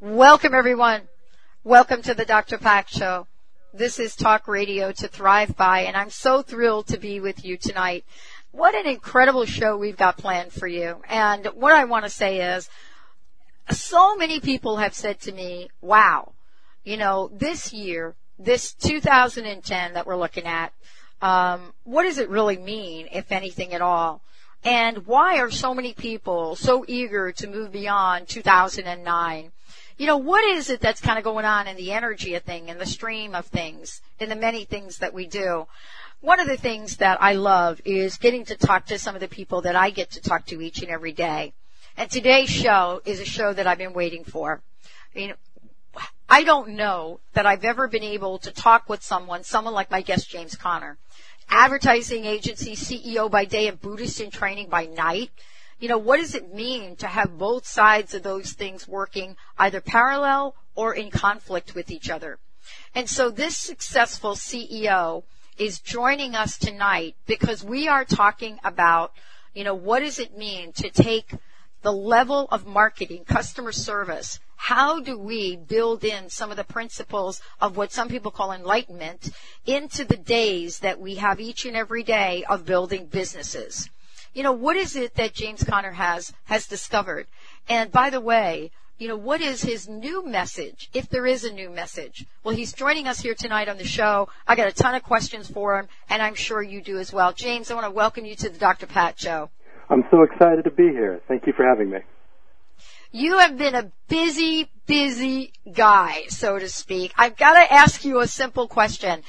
Welcome everyone. Welcome to the Dr. Pat Show. This is Talk Radio to Thrive By and I'm so thrilled to be with you tonight. What an incredible show we've got planned for you. And what I want to say is, so many people have said to me, wow, you know, this year, this 2010 that we're looking at, um, what does it really mean, if anything at all? And why are so many people so eager to move beyond 2009? You know, what is it that's kind of going on in the energy of thing, in the stream of things, in the many things that we do? One of the things that I love is getting to talk to some of the people that I get to talk to each and every day. And today's show is a show that I've been waiting for. I mean, I don't know that I've ever been able to talk with someone, someone like my guest James Connor, advertising agency CEO by day and Buddhist in training by night you know, what does it mean to have both sides of those things working either parallel or in conflict with each other? And so this successful CEO is joining us tonight because we are talking about, you know, what does it mean to take the level of marketing, customer service, how do we build in some of the principles of what some people call enlightenment into the days that we have each and every day of building businesses? You know, what is it that James Connor has, has discovered? And by the way, you know, what is his new message, if there is a new message? Well, he's joining us here tonight on the show. I got a ton of questions for him, and I'm sure you do as well. James, I want to welcome you to the Dr. Pat Show. I'm so excited to be here. Thank you for having me. You have been a busy, busy guy, so to speak. I've got to ask you a simple question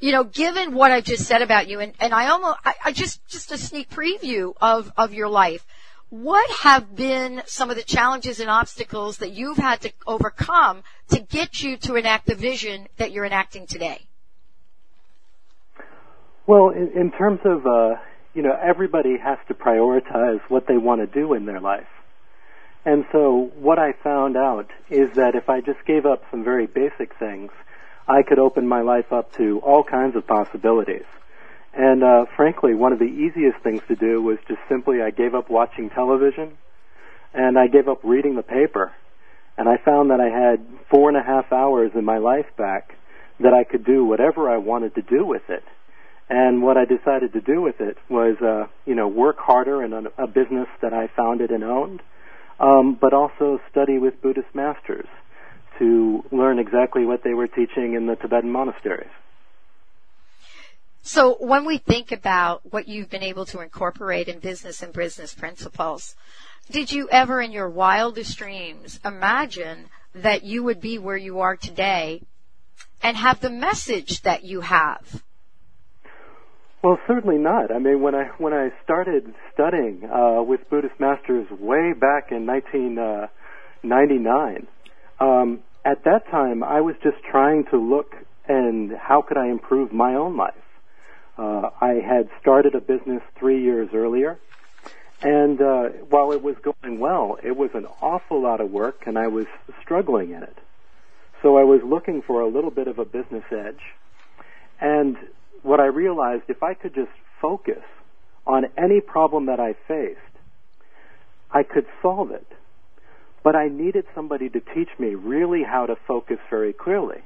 you know, given what I just said about you, and, and I almost, I, I just, just a sneak preview of, of your life, what have been some of the challenges and obstacles that you've had to overcome to get you to enact the vision that you're enacting today? Well, in, in terms of, uh, you know, everybody has to prioritize what they want to do in their life. And so what I found out is that if I just gave up some very basic things, I could open my life up to all kinds of possibilities. And uh, frankly, one of the easiest things to do was just simply I gave up watching television and I gave up reading the paper. And I found that I had four and a half hours in my life back that I could do whatever I wanted to do with it. And what I decided to do with it was, uh, you know, work harder in a, a business that I founded and owned, um, but also study with Buddhist masters to learn exactly what they were teaching in the Tibetan monasteries. So when we think about what you've been able to incorporate in business and business principles, did you ever in your wildest dreams imagine that you would be where you are today and have the message that you have? Well, certainly not. I mean, when I when I started studying uh, with Buddhist masters way back in 1999, um, at that time, I was just trying to look and how could I improve my own life. Uh, I had started a business three years earlier, and uh, while it was going well, it was an awful lot of work, and I was struggling in it. So I was looking for a little bit of a business edge, and what I realized, if I could just focus on any problem that I faced, I could solve it. But I needed somebody to teach me really how to focus very clearly.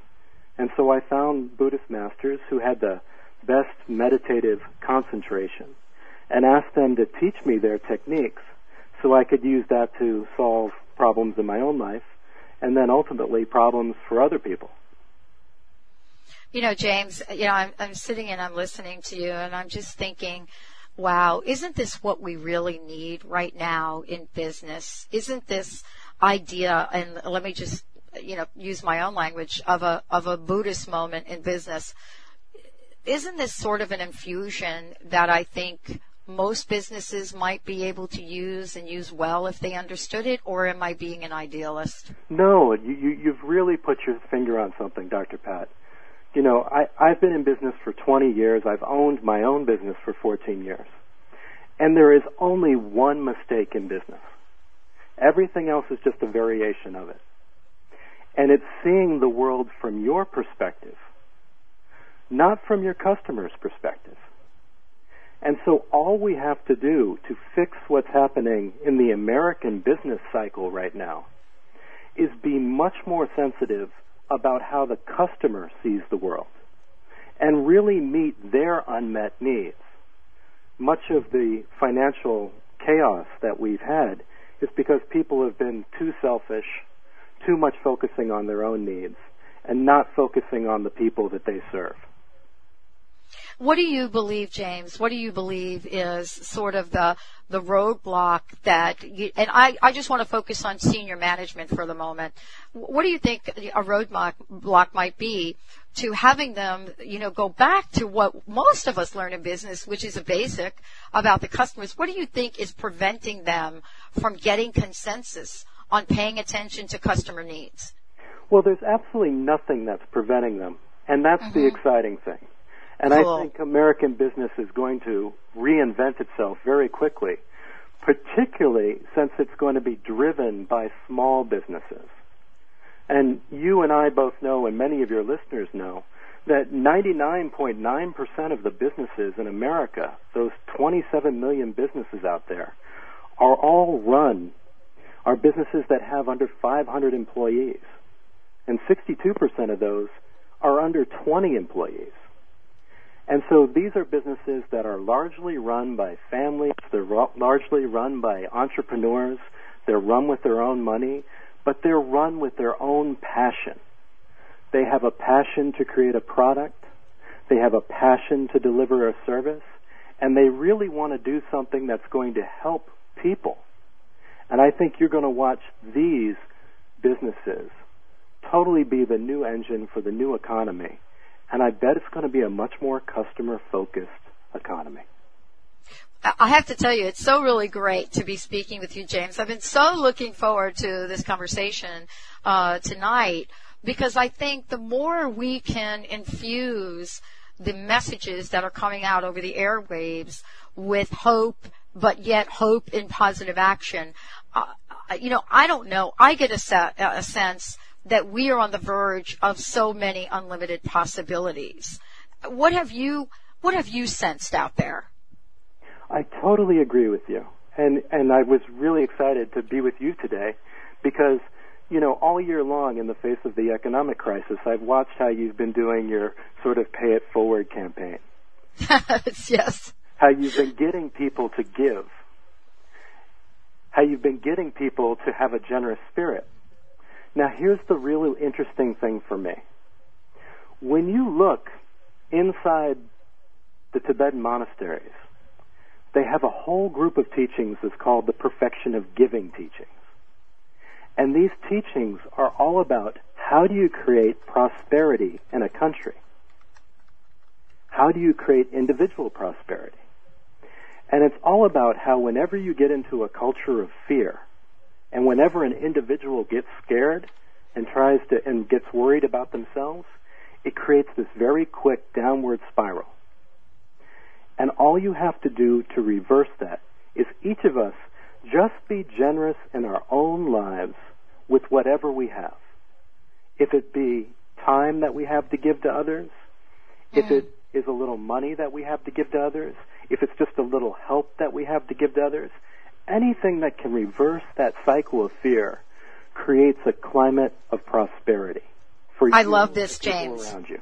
And so I found Buddhist masters who had the best meditative concentration and asked them to teach me their techniques so I could use that to solve problems in my own life and then ultimately problems for other people. You know, James, you know, I'm, I'm sitting and I'm listening to you and I'm just thinking, wow, isn't this what we really need right now in business? Isn't this idea, and let me just, you know, use my own language of a, of a Buddhist moment in business. Isn't this sort of an infusion that I think most businesses might be able to use and use well if they understood it, or am I being an idealist? No, you, you, you've really put your finger on something, Dr. Pat. You know, I, I've been in business for 20 years. I've owned my own business for 14 years. And there is only one mistake in business. Everything else is just a variation of it. And it's seeing the world from your perspective, not from your customer's perspective. And so all we have to do to fix what's happening in the American business cycle right now is be much more sensitive about how the customer sees the world and really meet their unmet needs. Much of the financial chaos that we've had is because people have been too selfish, too much focusing on their own needs, and not focusing on the people that they serve. What do you believe, James? What do you believe is sort of the the roadblock that? You, and I I just want to focus on senior management for the moment. What do you think a roadblock might be to having them, you know, go back to what most of us learn in business, which is a basic about the customers? What do you think is preventing them from getting consensus on paying attention to customer needs? Well, there's absolutely nothing that's preventing them, and that's mm-hmm. the exciting thing. And cool. I think American business is going to reinvent itself very quickly, particularly since it's going to be driven by small businesses. And you and I both know, and many of your listeners know, that 99.9% of the businesses in America, those 27 million businesses out there, are all run, are businesses that have under 500 employees. And 62% of those are under 20 employees. And so these are businesses that are largely run by families, they're largely run by entrepreneurs, they're run with their own money, but they're run with their own passion. They have a passion to create a product, they have a passion to deliver a service, and they really want to do something that's going to help people. And I think you're going to watch these businesses totally be the new engine for the new economy and I bet it's going to be a much more customer focused economy. I have to tell you, it's so really great to be speaking with you, James. I've been so looking forward to this conversation uh, tonight because I think the more we can infuse the messages that are coming out over the airwaves with hope, but yet hope in positive action. Uh, you know, I don't know. I get a, se- a sense that we are on the verge of so many unlimited possibilities. What have you what have you sensed out there? I totally agree with you. And and I was really excited to be with you today because you know, all year long in the face of the economic crisis, I've watched how you've been doing your sort of pay it forward campaign. yes. How you've been getting people to give. How you've been getting people to have a generous spirit. Now, here's the really interesting thing for me. When you look inside the Tibetan monasteries, they have a whole group of teachings that's called the perfection of giving teachings. And these teachings are all about how do you create prosperity in a country? How do you create individual prosperity? And it's all about how whenever you get into a culture of fear, and whenever an individual gets scared and tries to and gets worried about themselves, it creates this very quick downward spiral. And all you have to do to reverse that is each of us just be generous in our own lives with whatever we have. If it be time that we have to give to others, mm. if it is a little money that we have to give to others, if it's just a little help that we have to give to others, anything that can reverse that cycle of fear creates a climate of prosperity for I love this, James. Around you.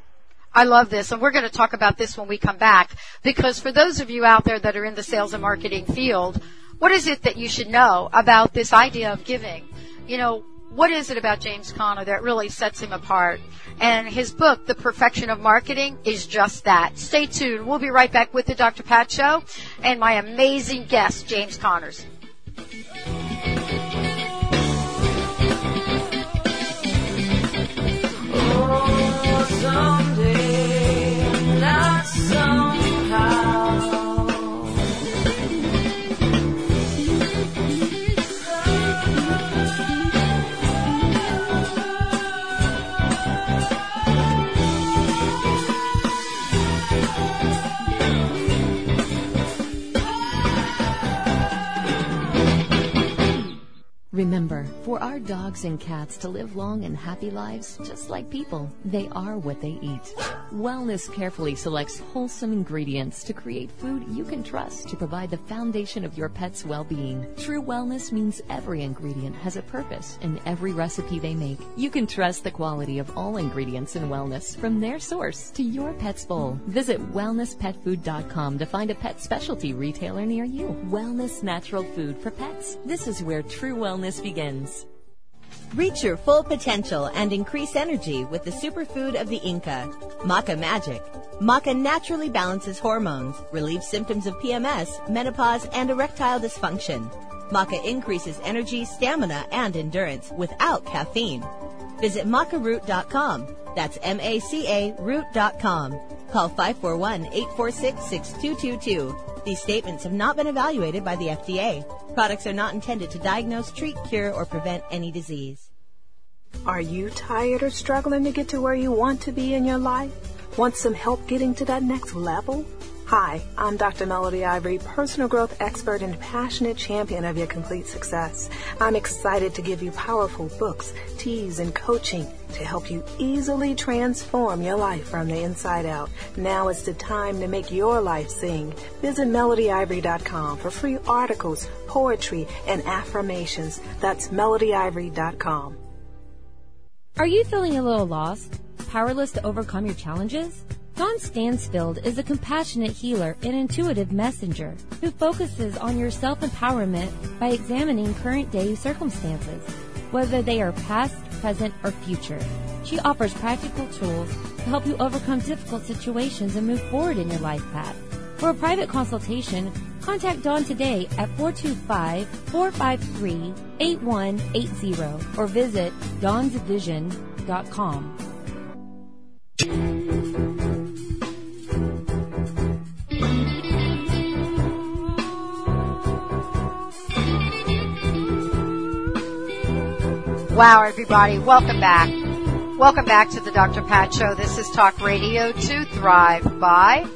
I love this, and we're going to talk about this when we come back. Because for those of you out there that are in the sales and marketing field, what is it that you should know about this idea of giving? You know, what is it about James Connor that really sets him apart? And his book, The Perfection of Marketing, is just that. Stay tuned. We'll be right back with the Dr. Pat Show and my amazing guest, James Connors. Remember, for our dogs and cats to live long and happy lives, just like people, they are what they eat. Wellness carefully selects wholesome ingredients to create food you can trust to provide the foundation of your pet's well-being. True wellness means every ingredient has a purpose in every recipe they make. You can trust the quality of all ingredients in wellness from their source to your pet's bowl. Visit wellnesspetfood.com to find a pet specialty retailer near you. Wellness natural food for pets. This is where true wellness begins. Reach your full potential and increase energy with the superfood of the Inca, Maca Magic. Maca naturally balances hormones, relieves symptoms of PMS, menopause, and erectile dysfunction. Maca increases energy, stamina, and endurance without caffeine. Visit macaroot.com. That's M-A-C-A root.com. Call 541-846-6222. These statements have not been evaluated by the FDA. Products are not intended to diagnose, treat, cure, or prevent any disease. Are you tired or struggling to get to where you want to be in your life? Want some help getting to that next level? Hi, I'm Dr. Melody Ivory, personal growth expert and passionate champion of your complete success. I'm excited to give you powerful books, teas, and coaching to help you easily transform your life from the inside out. Now is the time to make your life sing. Visit melodyivory.com for free articles, poetry, and affirmations. That's melodyivory.com. Are you feeling a little lost? Powerless to overcome your challenges? Dawn Stansfield is a compassionate healer and intuitive messenger who focuses on your self-empowerment by examining current day circumstances, whether they are past, present, or future. She offers practical tools to help you overcome difficult situations and move forward in your life path. For a private consultation, contact Dawn today at 425-453-8180 or visit dawnsvision.com. Wow, everybody, welcome back. Welcome back to the Dr. Pat Show. This is Talk Radio to Thrive by.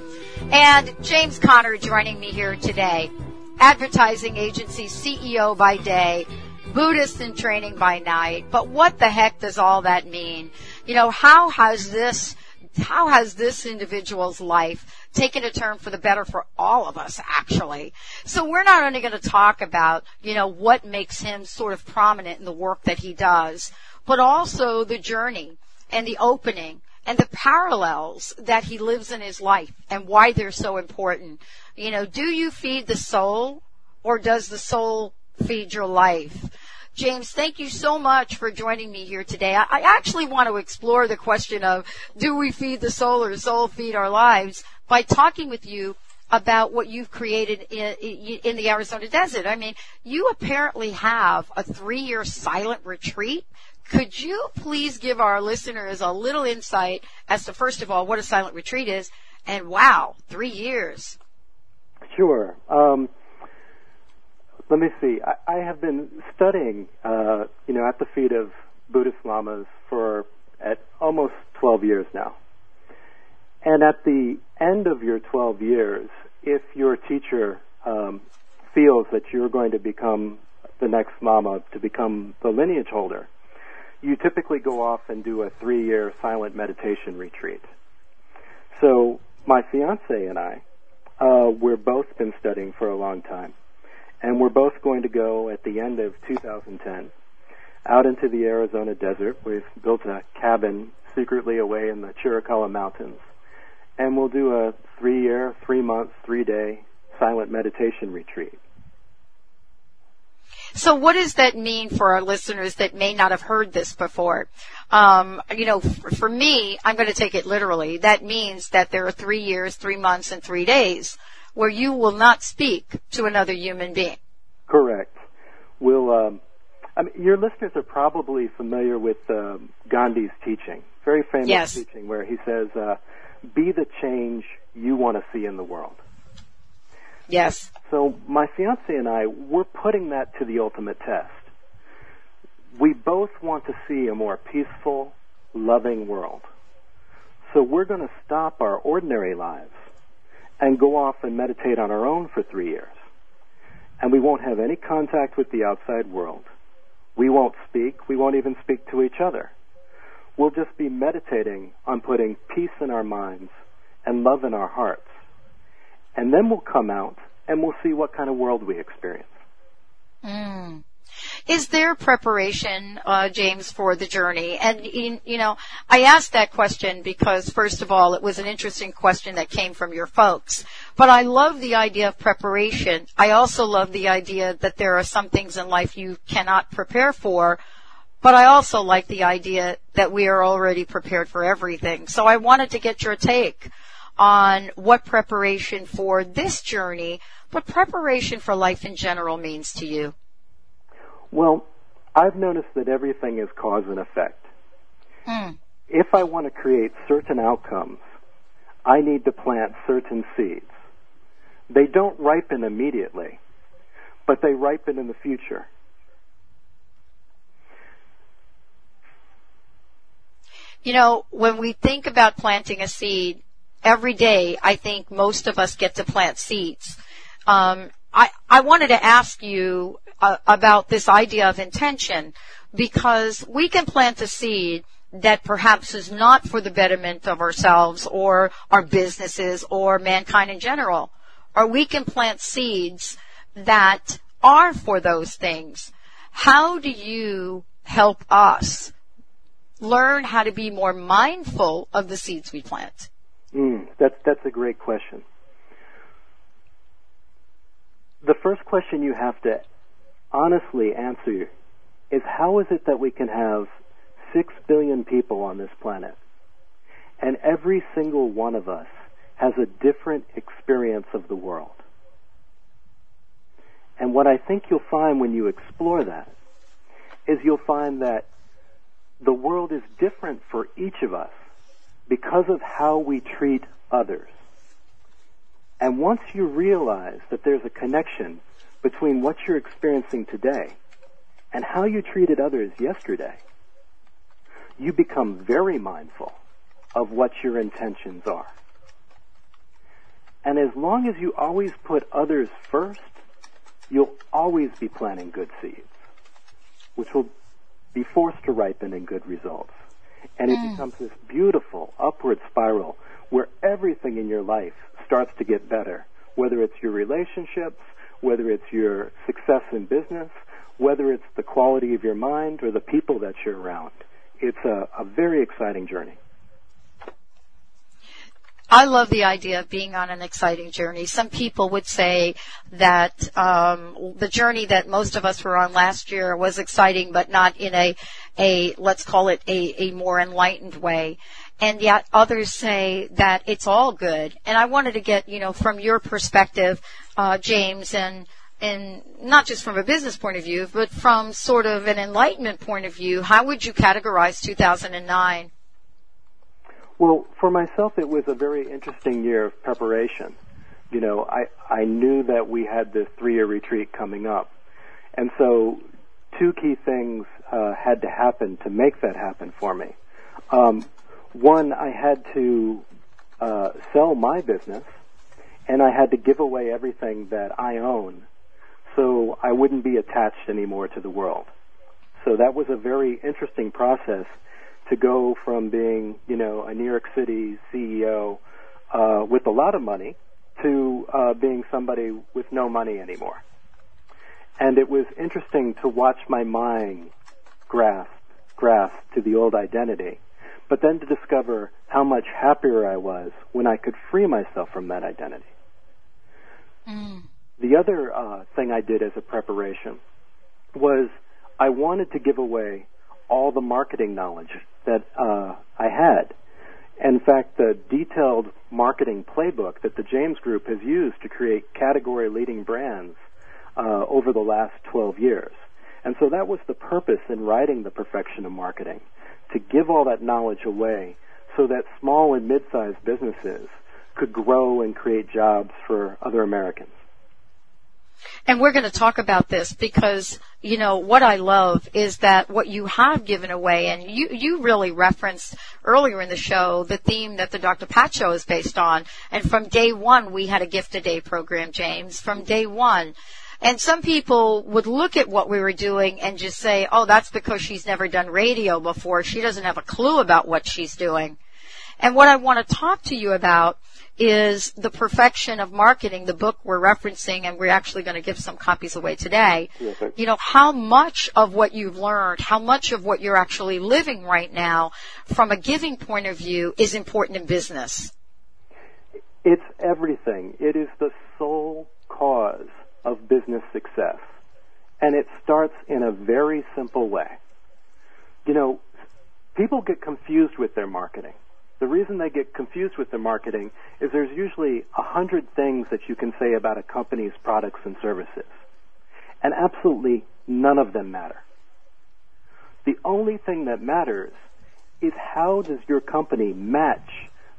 And James Connor joining me here today. Advertising agency CEO by day, Buddhist in training by night. But what the heck does all that mean? You know, how has this, how has this individual's life taken a turn for the better for all of us, actually. So we're not only going to talk about, you know, what makes him sort of prominent in the work that he does, but also the journey and the opening and the parallels that he lives in his life and why they're so important. You know, do you feed the soul or does the soul feed your life? James, thank you so much for joining me here today. I, actually want to explore the question of do we feed the soul or soul feed our lives by talking with you about what you've created in, in, the Arizona desert. I mean, you apparently have a three-year silent retreat. Could you please give our listeners a little insight as to, first of all, what a silent retreat is, and wow, three years. Sure. Um, let me see. I, I have been studying, uh, you know, at the feet of Buddhist lamas for at almost 12 years now. And at the end of your 12 years, if your teacher um, feels that you're going to become the next lama, to become the lineage holder, you typically go off and do a three-year silent meditation retreat. So my fiance and I, uh, we've both been studying for a long time and we're both going to go at the end of 2010 out into the Arizona desert. We've built a cabin secretly away in the Chiricahua Mountains, and we'll do a three-year, three-month, three-day silent meditation retreat. So what does that mean for our listeners that may not have heard this before? Um, you know, for, for me, I'm going to take it literally. That means that there are three years, three months, and three days where you will not speak to another human being. Correct. We'll. Um, I mean, your listeners are probably familiar with uh, Gandhi's teaching, very famous yes. teaching, where he says, uh, "Be the change you want to see in the world." Yes. So my fiance and I, we're putting that to the ultimate test. We both want to see a more peaceful, loving world. So we're going to stop our ordinary lives and go off and meditate on our own for three years. And we won't have any contact with the outside world. We won't speak. We won't even speak to each other. We'll just be meditating on putting peace in our minds and love in our hearts. And then we'll come out and we'll see what kind of world we experience. Mm. Is there preparation, uh, James, for the journey? And you know, I asked that question because, first of all, it was an interesting question that came from your folks. But I love the idea of preparation. I also love the idea that there are some things in life you cannot prepare for. But I also like the idea that we are already prepared for everything. So I wanted to get your take on what preparation for this journey, but preparation for life in general means to you. Well, I've noticed that everything is cause and effect. Mm. If I want to create certain outcomes, I need to plant certain seeds. They don't ripen immediately, but they ripen in the future. You know, when we think about planting a seed, every day I think most of us get to plant seeds. Um, I, I wanted to ask you uh, about this idea of intention because we can plant a seed that perhaps is not for the betterment of ourselves or our businesses or mankind in general. Or we can plant seeds that are for those things. How do you help us learn how to be more mindful of the seeds we plant? Mm, that's, that's a great question. The first question you have to honestly answer is how is it that we can have six billion people on this planet and every single one of us has a different experience of the world? And what I think you'll find when you explore that is you'll find that the world is different for each of us because of how we treat others. And once you realize that there's a connection between what you're experiencing today and how you treated others yesterday, you become very mindful of what your intentions are. And as long as you always put others first, you'll always be planting good seeds, which will be forced to ripen in good results. And it mm. becomes this beautiful upward spiral where everything in your life starts to get better, whether it's your relationships, whether it's your success in business, whether it's the quality of your mind or the people that you're around. It's a, a very exciting journey. I love the idea of being on an exciting journey. Some people would say that um, the journey that most of us were on last year was exciting, but not in a a let's call it a, a more enlightened way. And yet others say that it's all good. And I wanted to get you know from your perspective, uh, James, and and not just from a business point of view, but from sort of an enlightenment point of view, how would you categorize 2009? Well, for myself, it was a very interesting year of preparation. You know, I, I knew that we had this three-year retreat coming up. And so two key things uh, had to happen to make that happen for me. Um, one, I had to uh, sell my business, and I had to give away everything that I own, so I wouldn't be attached anymore to the world. So that was a very interesting process to go from being, you know, a New York City CEO uh, with a lot of money to uh, being somebody with no money anymore. And it was interesting to watch my mind grasp, grasp to the old identity, but then to discover how much happier I was when I could free myself from that identity. Mm. The other uh, thing I did as a preparation was I wanted to give away all the marketing knowledge that uh, I had. In fact, the detailed marketing playbook that the James Group has used to create category leading brands uh, over the last 12 years. And so that was the purpose in writing The Perfection of Marketing, to give all that knowledge away so that small and mid-sized businesses could grow and create jobs for other Americans. And we're going to talk about this because, you know, what I love is that what you have given away, and you, you really referenced earlier in the show the theme that the Dr. Pat show is based on. And from day one, we had a gift a day program, James. From day one, And some people would look at what we were doing and just say, oh, that's because she's never done radio before. She doesn't have a clue about what she's doing. And what I want to talk to you about is the perfection of marketing, the book we're referencing, and we're actually going to give some copies away today. Yes, you know, how much of what you've learned, how much of what you're actually living right now from a giving point of view is important in business? It's everything. It is the sole cause of business success. And it starts in a very simple way. You know, people get confused with their marketing. The reason they get confused with their marketing is there's usually a hundred things that you can say about a company's products and services. And absolutely none of them matter. The only thing that matters is how does your company match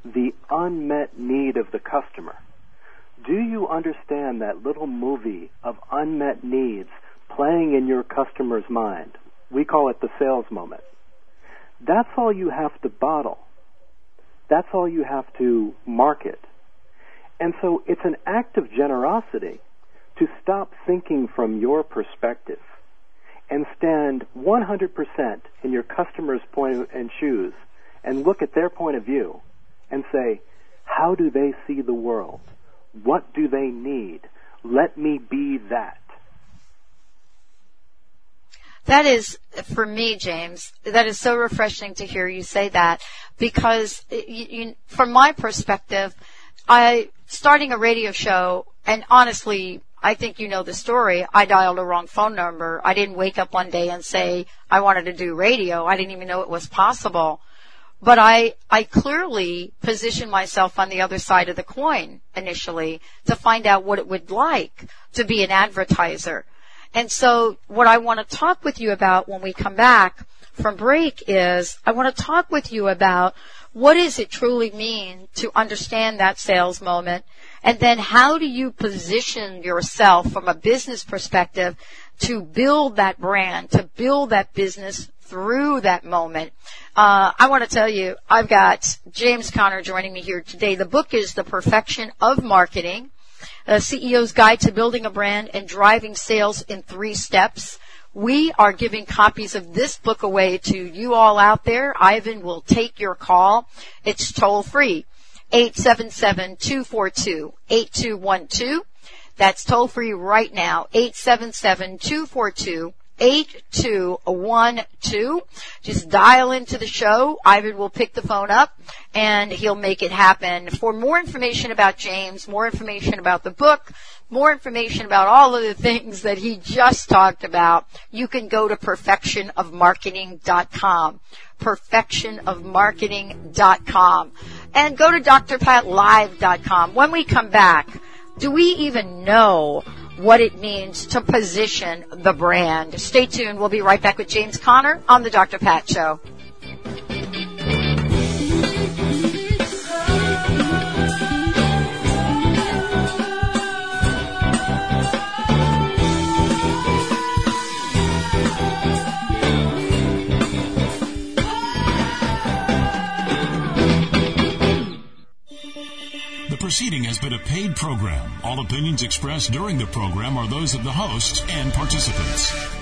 the unmet need of the customer? Do you understand that little movie of unmet needs playing in your customer's mind? We call it the sales moment. That's all you have to bottle. That's all you have to market. And so it's an act of generosity to stop thinking from your perspective and stand 100% in your customer's point and shoes and look at their point of view and say, how do they see the world? What do they need? Let me be that. That is, for me, James, that is so refreshing to hear you say that because you, you, from my perspective, I, starting a radio show, and honestly, I think you know the story. I dialed a wrong phone number. I didn't wake up one day and say I wanted to do radio. I didn't even know it was possible. But I, I clearly positioned myself on the other side of the coin initially to find out what it would like to be an advertiser. And so what I want to talk with you about when we come back from break is I want to talk with you about what does it truly mean to understand that sales moment and then how do you position yourself from a business perspective to build that brand, to build that business through that moment. Uh, I want to tell you, I've got James Connor joining me here today. The book is The Perfection of Marketing a CEO's Guide to Building a Brand and Driving Sales in Three Steps. We are giving copies of this book away to you all out there. Ivan will take your call. It's toll free. 877-242-8212. That's toll free right now. 877-242 8212. Just dial into the show. Ivan will pick the phone up and he'll make it happen. For more information about James, more information about the book, more information about all of the things that he just talked about, you can go to perfectionofmarketing.com. Perfectionofmarketing.com. And go to drpatlive.com. When we come back, do we even know what it means to position the brand. Stay tuned. We'll be right back with James Connor on the Dr. Pat Show. Proceeding has been a paid program. All opinions expressed during the program are those of the host and participants.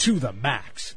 to the max.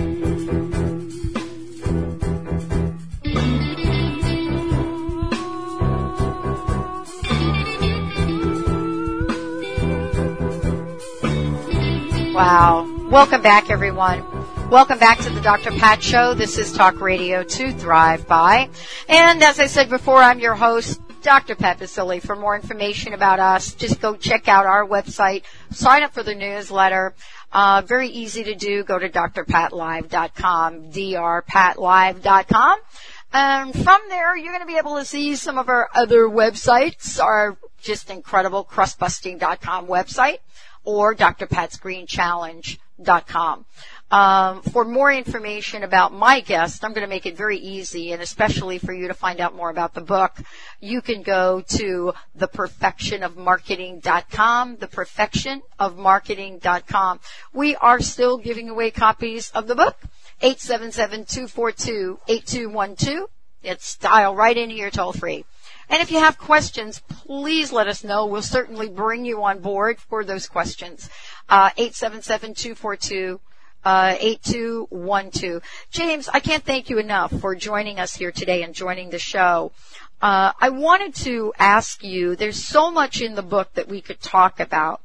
Wow. Welcome back, everyone. Welcome back to the Dr. Pat Show. This is Talk Radio to Thrive By. And as I said before, I'm your host, Dr. Pat Baccili. For more information about us, just go check out our website, sign up for the newsletter. Uh, very easy to do. Go to drpatlive.com, drpatlive.com. And from there, you're going to be able to see some of our other websites, our just incredible crustbusting.com website or drpatsgreenchallenge.com. Um, for more information about my guest, I'm going to make it very easy, and especially for you to find out more about the book, you can go to theperfectionofmarketing.com, theperfectionofmarketing.com. We are still giving away copies of the book, 877-242-8212. It's dial right into your toll free. And if you have questions, please let us know. We'll certainly bring you on board for those questions. Uh, 877-242 uh, 8212. James, I can't thank you enough for joining us here today and joining the show. Uh, I wanted to ask you, there's so much in the book that we could talk about.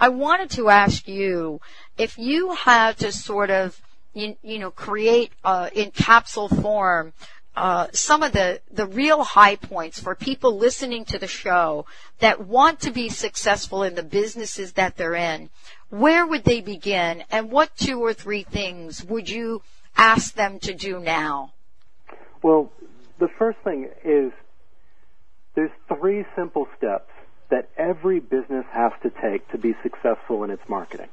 I wanted to ask you if you had to sort of, you, you know, create uh, in capsule form uh, some of the, the real high points for people listening to the show that want to be successful in the businesses that they're in, where would they begin and what two or three things would you ask them to do now? Well, the first thing is there's three simple steps that every business has to take to be successful in its marketing.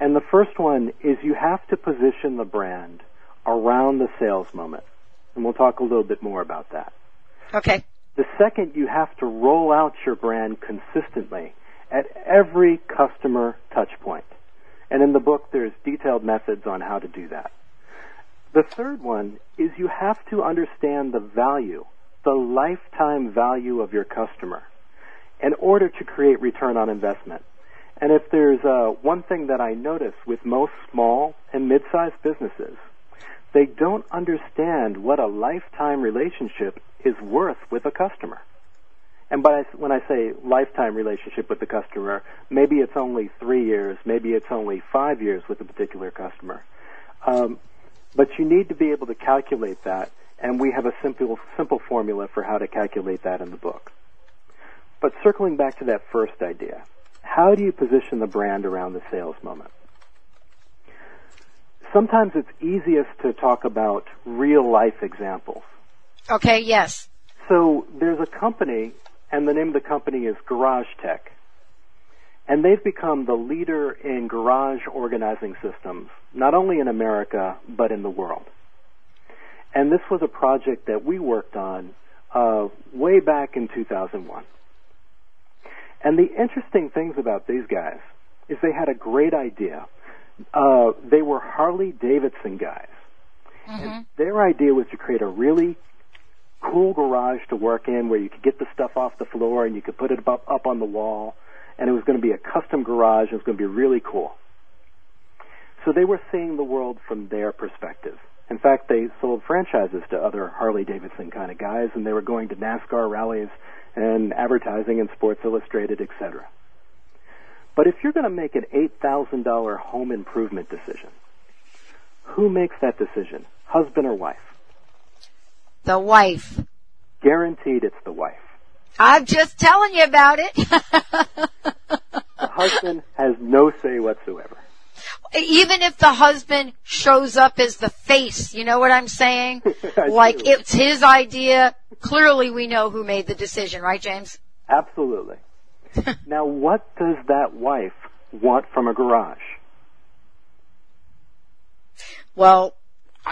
And the first one is you have to position the brand around the sales moment. And we'll talk a little bit more about that. Okay. The second, you have to roll out your brand consistently at every customer touch point. And in the book, there's detailed methods on how to do that. The third one is you have to understand the value, the lifetime value of your customer in order to create return on investment. And if there's uh, one thing that I notice with most small and mid-sized businesses, they don't understand what a lifetime relationship is worth with a customer. And by when I say lifetime relationship with the customer, maybe it's only three years, maybe it's only five years with a particular customer. Um, but you need to be able to calculate that, and we have a simple simple formula for how to calculate that in the book. But circling back to that first idea, how do you position the brand around the sales moment? Sometimes it's easiest to talk about real life examples. Okay, yes. So there's a company and the name of the company is Garage Tech. And they've become the leader in garage organizing systems, not only in America, but in the world. And this was a project that we worked on uh, way back in 2001. And the interesting things about these guys is they had a great idea. Uh, they were Harley Davidson guys. Mm-hmm. And their idea was to create a really cool garage to work in where you could get the stuff off the floor and you could put it up, up on the wall. And it was going to be a custom garage. It was going to be really cool. So they were seeing the world from their perspective. In fact, they sold franchises to other Harley Davidson kind of guys, and they were going to NASCAR rallies and advertising in Sports Illustrated, etc. But if you're going to make an $8,000 home improvement decision, who makes that decision? Husband or wife? The wife. Guaranteed it's the wife. I'm just telling you about it. the husband has no say whatsoever. Even if the husband shows up as the face, you know what I'm saying? like do. it's his idea. Clearly we know who made the decision, right James? Absolutely. now what does that wife want from a garage? Well,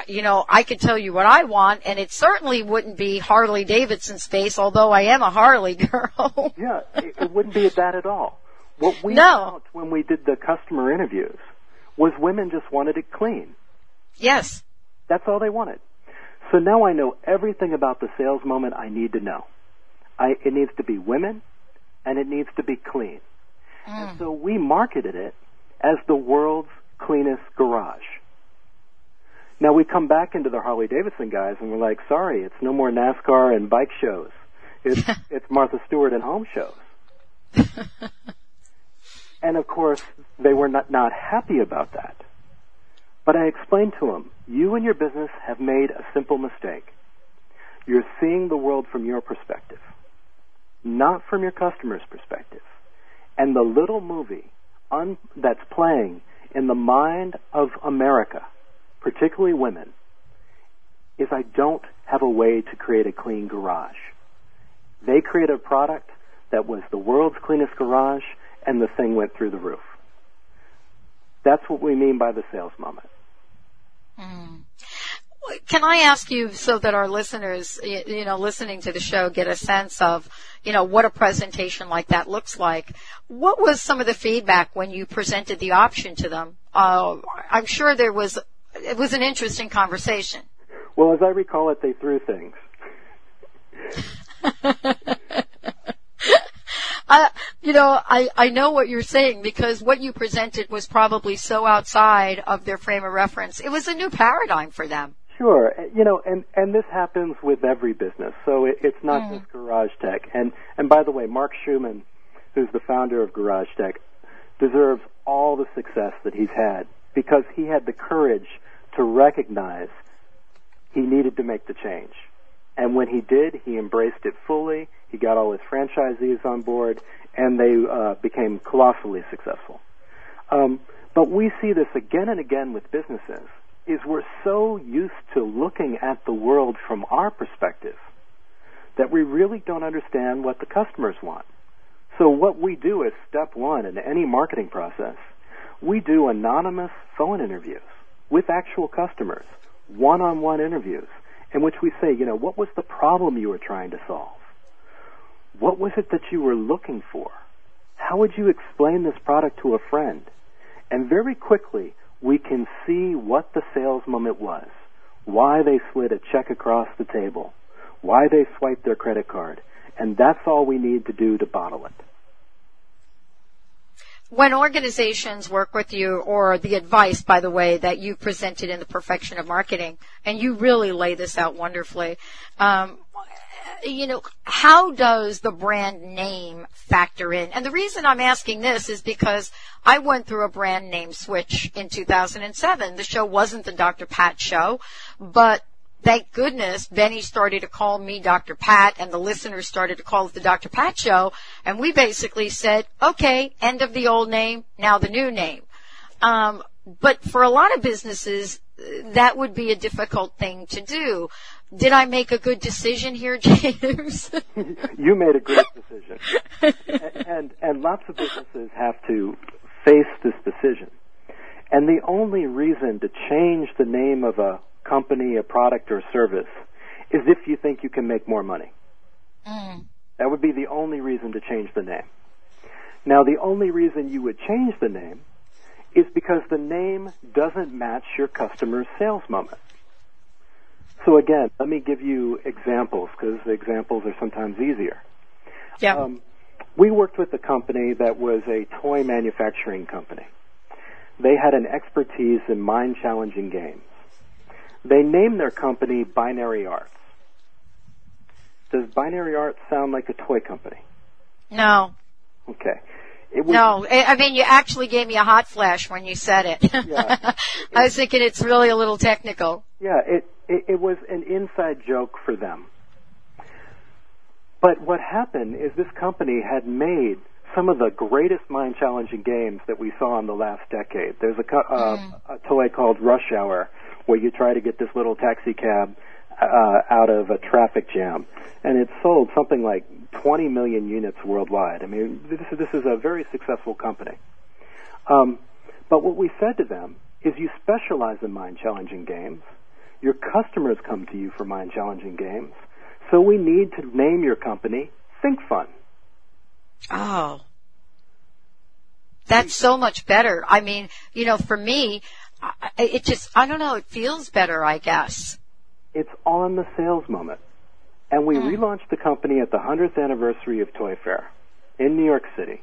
you know, I could tell you what I want, and it certainly wouldn't be Harley Davidson's face, although I am a Harley girl. yeah, it, it wouldn't be that at all. What we No. found when we did the customer interviews was women just wanted it clean. yes. That's all they wanted. So now I know everything about the sales moment I need to know. I, it needs to be women, and it needs to be clean. And mm. so we marketed it as the world's cleanest garage. Now we come back into the Harley Davidson guys and we're like, sorry, it's no more NASCAR and bike shows. It's, it's Martha Stewart and home shows. and of course, they were not, not happy about that. But I explained to them, you and your business have made a simple mistake. You're seeing the world from your perspective, not from your customer's perspective. And the little movie un- that's playing in the mind of America, particularly women, is I don't have a way to create a clean garage. They created a product that was the world's cleanest garage, and the thing went through the roof. That's what we mean by the sales moment. Mm. Can I ask you so that our listeners, you know, listening to the show get a sense of, you know, what a presentation like that looks like? What was some of the feedback when you presented the option to them? Uh, I'm sure there was, it was an interesting conversation. Well, as I recall it, they threw things. Uh, you know, I, I know what you're saying because what you presented was probably so outside of their frame of reference. It was a new paradigm for them. Sure, you know, and and this happens with every business, so it, it's not just Garage Tech. And and by the way, Marc Shuman, who's the founder of GarageTek, deserves all the success that he's had because he had the courage to recognize he needed to make the change. And when he did, he embraced it fully. He got all his franchisees on board, and they uh, became colossally successful. Um, but we see this again and again with businesses. Is we're so used to looking at the world from our perspective that we really don't understand what the customers want. So what we do is step one in any marketing process. We do anonymous phone interviews with actual customers, one-on-one interviews, in which we say, you know, what was the problem you were trying to solve? What was it that you were looking for? How would you explain this product to a friend? And very quickly, we can see what the sales moment was, why they slid a check across the table, why they swiped their credit card, and that's all we need to do to bottle it. When organizations work with you or the advice, by the way, that you presented in the perfection of marketing, and you really lay this out wonderfully, um, you know, how does the brand name factor in? And the reason I'm asking this is because I went through a brand name switch in 2007. The show wasn't the Dr. Pat show, but thank goodness Benny started to call me Dr. Pat and the listeners started to call it the Dr. Pat show. And we basically said, okay, end of the old name, now the new name. Um, but for a lot of businesses, that would be a difficult thing to do. Did I make a good decision here, James? you made a great decision. and, and and lots of businesses have to face this decision. And the only reason to change the name of a company, a product or service is if you think you can make more money. That would be the only reason to change the name. Now the only reason you would change the name is because the name doesn't match your customer's sales moment. So again, let me give you examples because examples are sometimes easier. yeah. Um, we worked with a company that was a toy manufacturing company. They had an expertise in mind challenging games. They name their company Binary Arts. Does Binary Arts sound like a toy company? no. Okay. It was, No, I I mean, you actually gave me a hot flash when you said it. Yeah. I was thinking it's really a little technical. Yeah, it, it, it was an inside joke for them. But what happened is this company had made some of the greatest mind challenging games that we saw in the last decade. There's a, uh, Mm. a toy called Rush Hour where you try to get this little taxi cab uh, out of a traffic jam, and it sold something like 20 million units worldwide. I mean, this is, this is a very successful company. Um, but what we said to them is you specialize in mind challenging games. Your customers come to you for mind challenging games. So we need to name your company Think Fun. Oh. That's so much better. I mean, you know, for me, it just, I don't know, it feels better, I guess. It's on the sales moment. And we hmm. relaunched the company at the 100th anniversary of Toy Fair in New York City.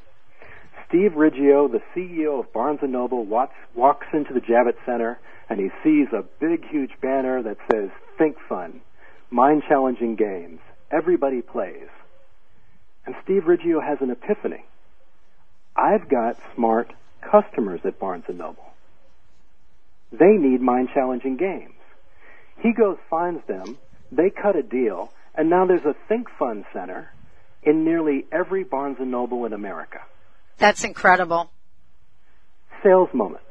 Steve Riggio, the CEO of Barnes & Noble, walks, walks into the Javits Center and he sees a big, huge banner that says Think Fun, Mind Challenging Games, Everybody Plays. And Steve Riggio has an epiphany. I've got smart customers at Barnes & Noble. They need mind challenging games. He goes, finds them, they cut a deal, and now there's a Think Fun Center in nearly every Barnes & Noble in America. That's incredible. Sales moment.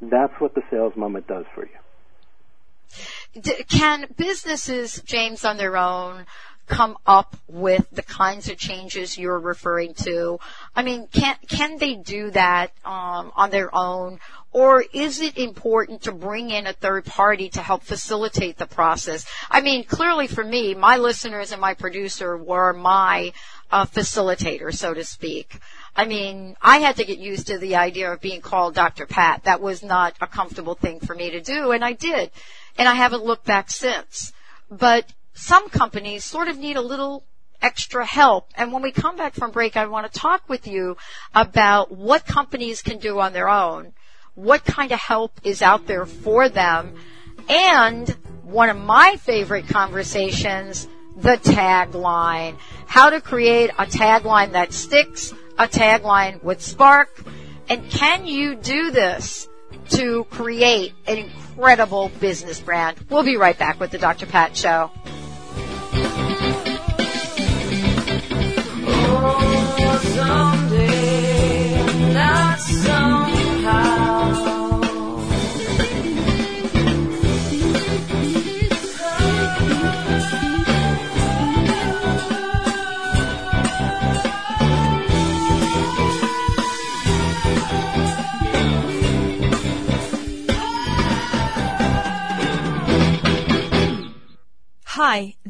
That's what the sales moment does for you. D- can businesses, James, on their own, come up with the kinds of changes you're referring to? I mean, can can they do that um, on their own, or is it important to bring in a third party to help facilitate the process? I mean, clearly for me, my listeners and my producer were my uh, facilitator, so to speak. I mean, I had to get used to the idea of being called Dr. Pat. That was not a comfortable thing for me to do, and I did. And I haven't looked back since. But some companies sort of need a little extra help. And when we come back from break, I want to talk with you about what companies can do on their own, what kind of help is out there for them, and one of my favorite conversations, the tagline. How to create a tagline that sticks, a tagline with spark, and can you do this to create an incredible business brand? We'll be right back with the Dr. Pat Show.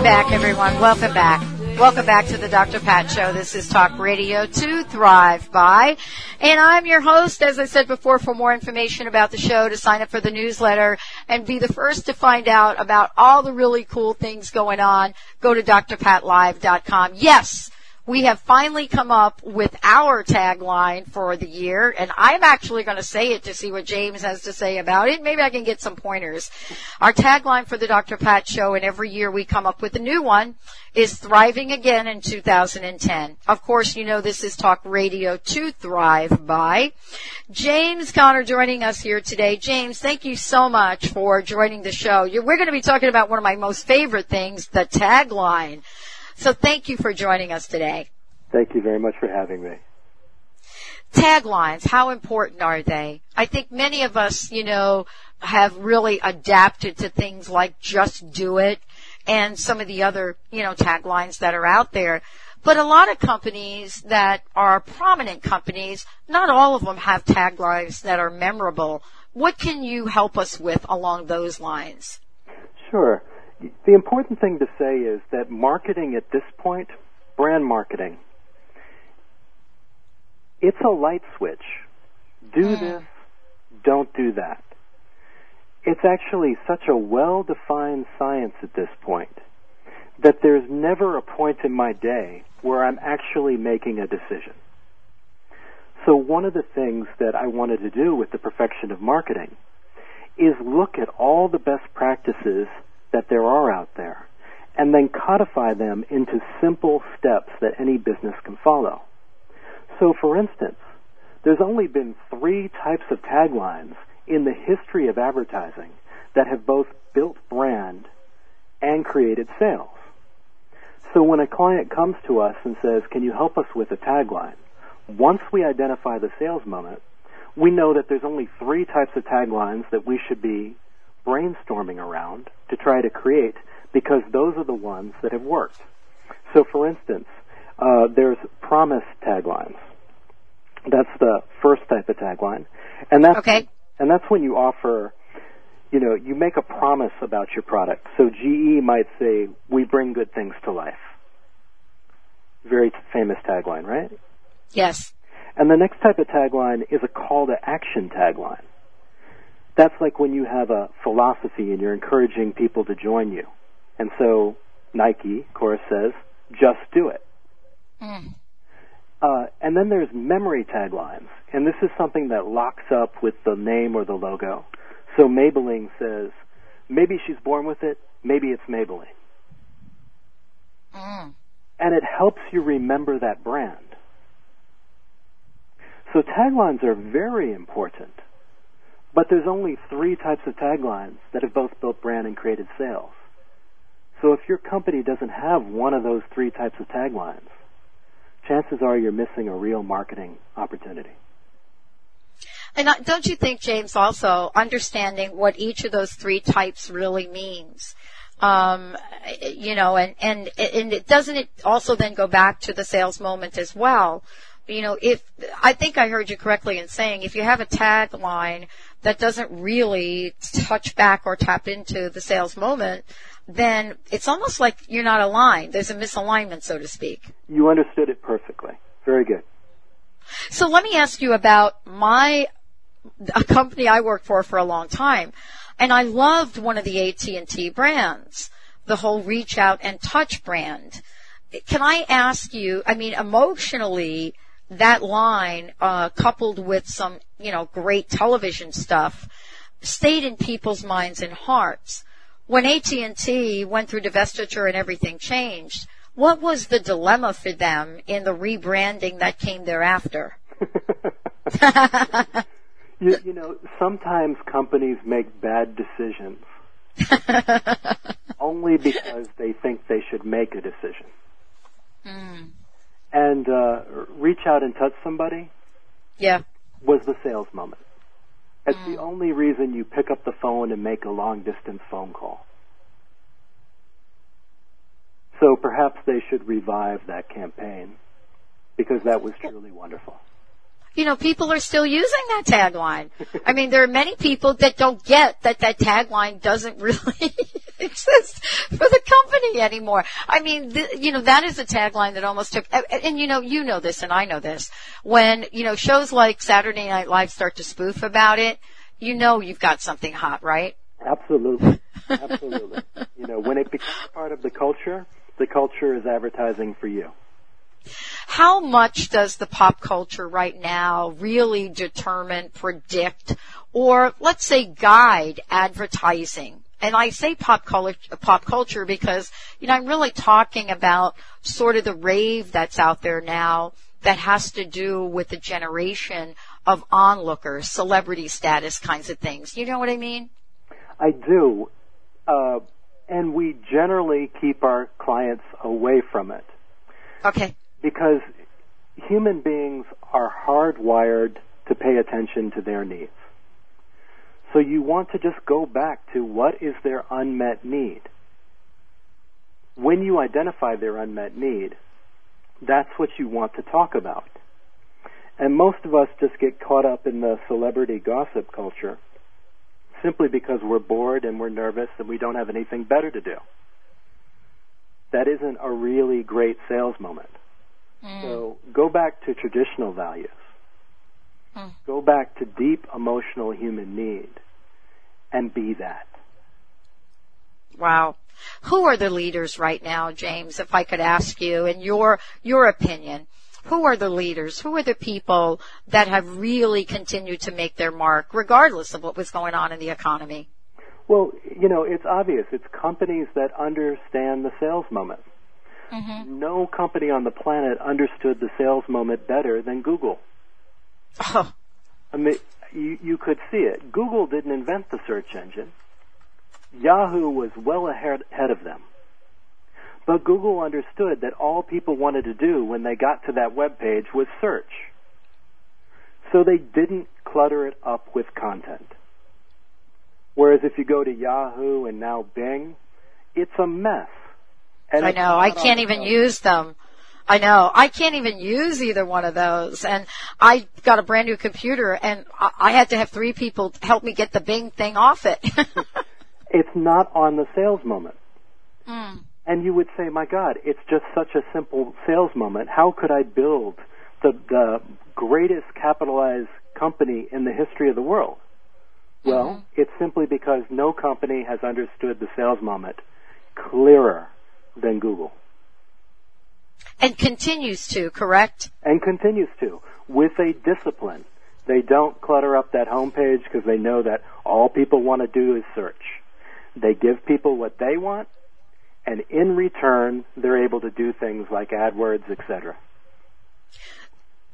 Welcome back, everyone. Welcome back. Welcome back to the Dr. Pat Show. This is Talk Radio to Thrive By. And I'm your host, as I said before, for more information about the show, to sign up for the newsletter and be the first to find out about all the really cool things going on, go to drpatlive.com. Yes, we have finally come up with our tagline for the year, and I'm actually going to say it to see what James has to say about it. Maybe I can get some pointers. Our tagline for the Dr. Pat Show, and every year we come up with a new one, is Thriving Again in 2010. Of course, you know this is Talk Radio to Thrive by. James Connor joining us here today. James, thank you so much for joining the show. We're going to be talking about one of my most favorite things, the tagline. So thank you for joining us today. Thank you very much for having me. Taglines, how important are they? I think many of us, you know, have really adapted to things like just do it and some of the other, you know, taglines that are out there. But a lot of companies that are prominent companies, not all of them have taglines that are memorable. What can you help us with along those lines? Sure. The important thing to say is that marketing at this point, brand marketing, it's a light switch. Do Mm. this, don't do that. It's actually such a well-defined science at this point that there's never a point in my day where I'm actually making a decision. So one of the things that I wanted to do with the perfection of marketing is look at all the best practices that there are out there and then codify them into simple steps that any business can follow. So for instance, there's only been three types of taglines in the history of advertising that have both built brand and created sales. So when a client comes to us and says, can you help us with a tagline? Once we identify the sales moment, we know that there's only three types of taglines that we should be brainstorming around to try to create because those are the ones that have worked. So for instance, uh, there's promise taglines. That's the first type of tagline. And that's, okay. and that's when you offer, you know, you make a promise about your product. So GE might say, we bring good things to life. Very famous tagline, right? Yes. And the next type of tagline is a call to action tagline. That's like when you have a philosophy and you're encouraging people to join you. And so Nike, of course, says, just do it. Mm. Uh, and then there's memory taglines, and this is something that locks up with the name or the logo. So Maybelline says, maybe she's born with it, maybe it's Maybelline. Mm. And it helps you remember that brand. So taglines are very important, but there's only three types of taglines that have both built brand and created sales. So if your company doesn't have one of those three types of taglines, chances are you're missing a real marketing opportunity. And don't you think, James, also understanding what each of those three types really means? Um, you know, and, and, and it doesn't it also then go back to the sales moment as well? You know, if, I think I heard you correctly in saying if you have a tagline that doesn't really touch back or tap into the sales moment, then it's almost like you're not aligned. There's a misalignment, so to speak. You understood it perfectly. Very good. So let me ask you about my a company I worked for for a long time, and I loved one of the AT&T brands, the whole reach out and touch brand. Can I ask you? I mean, emotionally, that line uh, coupled with some, you know, great television stuff, stayed in people's minds and hearts. When AT&T went through divestiture and everything changed, what was the dilemma for them in the rebranding that came thereafter? you, you know, sometimes companies make bad decisions only because they think they should make a decision. Mm. And uh, reach out and touch somebody. Yeah. Was the sales moment. It's mm. the only reason you pick up the phone and make a long distance phone call. So perhaps they should revive that campaign because that was truly wonderful. You know, people are still using that tagline. I mean, there are many people that don't get that that tagline doesn't really exist for the company anymore. I mean, th- you know, that is a tagline that almost took, and, and you know, you know this and I know this. When, you know, shows like Saturday Night Live start to spoof about it, you know you've got something hot, right? Absolutely. Absolutely. you know, when it becomes part of the culture, the culture is advertising for you. How much does the pop culture right now really determine, predict, or let's say guide advertising? And I say pop culture, pop culture because, you know, I'm really talking about sort of the rave that's out there now that has to do with the generation of onlookers, celebrity status kinds of things. You know what I mean? I do. Uh, and we generally keep our clients away from it. Okay. Because human beings are hardwired to pay attention to their needs. So you want to just go back to what is their unmet need. When you identify their unmet need, that's what you want to talk about. And most of us just get caught up in the celebrity gossip culture simply because we're bored and we're nervous and we don't have anything better to do. That isn't a really great sales moment. Mm. So go back to traditional values. Mm. Go back to deep emotional human need and be that. Wow. Who are the leaders right now, James, if I could ask you in your, your opinion? Who are the leaders? Who are the people that have really continued to make their mark regardless of what was going on in the economy? Well, you know, it's obvious. It's companies that understand the sales moment. Mm-hmm. No company on the planet understood the sales moment better than Google. Oh. I mean, you, you could see it. Google didn't invent the search engine. Yahoo was well ahead, ahead of them. But Google understood that all people wanted to do when they got to that web page was search. So they didn't clutter it up with content. Whereas if you go to Yahoo and now Bing, it's a mess. And I know. I can't even use them. I know. I can't even use either one of those. And I got a brand new computer and I had to have three people help me get the Bing thing off it. it's not on the sales moment. Mm. And you would say, my God, it's just such a simple sales moment. How could I build the, the greatest capitalized company in the history of the world? Well, mm-hmm. it's simply because no company has understood the sales moment clearer than Google. And continues to, correct? And continues to, with a discipline. They don't clutter up that homepage because they know that all people want to do is search. They give people what they want, and in return, they're able to do things like AdWords, etc.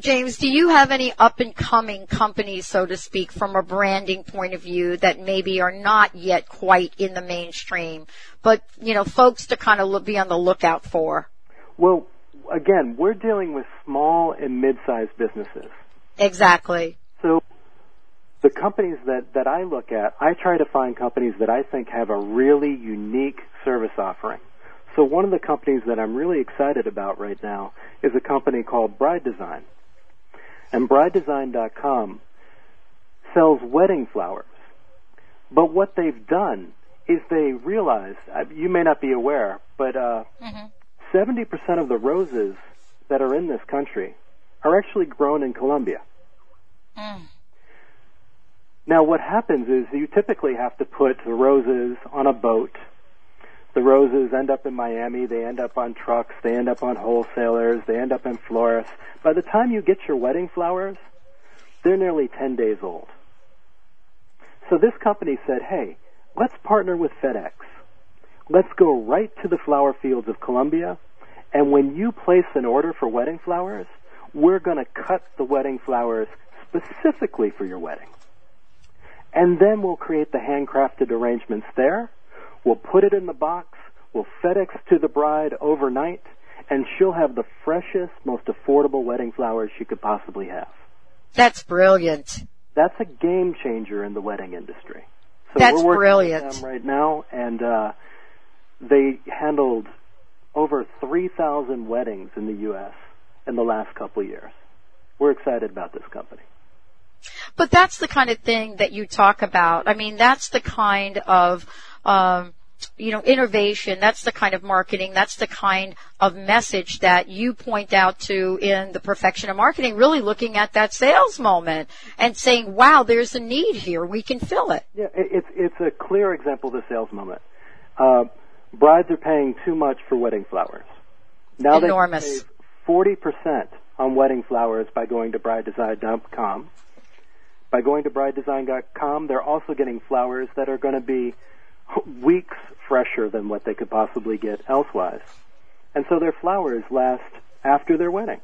James, do you have any up and coming companies, so to speak, from a branding point of view that maybe are not yet quite in the mainstream, but, you know, folks to kind of be on the lookout for? Well, again, we're dealing with small and mid-sized businesses. Exactly. So the companies that, that I look at, I try to find companies that I think have a really unique service offering. So one of the companies that I'm really excited about right now is a company called Bride Design. And bridedesign.com sells wedding flowers. But what they've done is they realize, uh, you may not be aware, but uh, mm-hmm. 70% of the roses that are in this country are actually grown in Colombia. Mm. Now what happens is you typically have to put the roses on a boat. The roses end up in Miami, they end up on trucks, they end up on wholesalers, they end up in florists. By the time you get your wedding flowers, they're nearly 10 days old. So this company said, hey, let's partner with FedEx. Let's go right to the flower fields of Colombia, and when you place an order for wedding flowers, we're going to cut the wedding flowers specifically for your wedding. And then we'll create the handcrafted arrangements there. We'll put it in the box. We'll FedEx to the bride overnight and she'll have the freshest, most affordable wedding flowers she could possibly have. That's brilliant. That's a game changer in the wedding industry. So That's we're working brilliant. with them right now, and uh, they handled over 3,000 weddings in the U.S. in the last couple of years. We're excited about this company. But that's the kind of thing that you talk about. I mean, that's the kind of um, you know, innovation. That's the kind of marketing. That's the kind of message that you point out to in the perfection of marketing, really looking at that sales moment and saying, wow, there's a need here. We can fill it. Yeah, it's, it's a clear example of the sales moment. Uh, brides are paying too much for wedding flowers. Now Enormous. they save 40% on wedding flowers by going to bridedesign.com. By going to bridedesign.com, they're also getting flowers that are going to be weeks fresher than what they could possibly get elsewise. And so their flowers last after their wedding.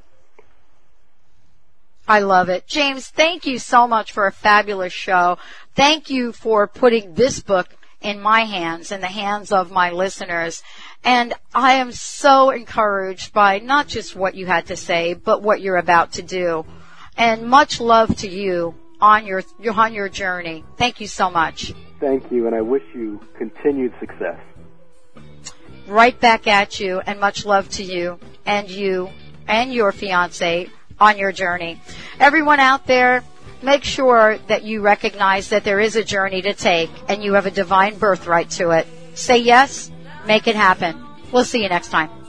I love it. James, thank you so much for a fabulous show. Thank you for putting this book in my hands, in the hands of my listeners. And I am so encouraged by not just what you had to say, but what you're about to do. And much love to you on your, on your journey. Thank you so much. Thank you, and I wish you continued success. right back at you and much love to you and you and your fiance on your journey. Everyone out there, make sure that you recognize that there is a journey to take and you have a divine birthright to it. Say yes, make it happen. We'll see you next time.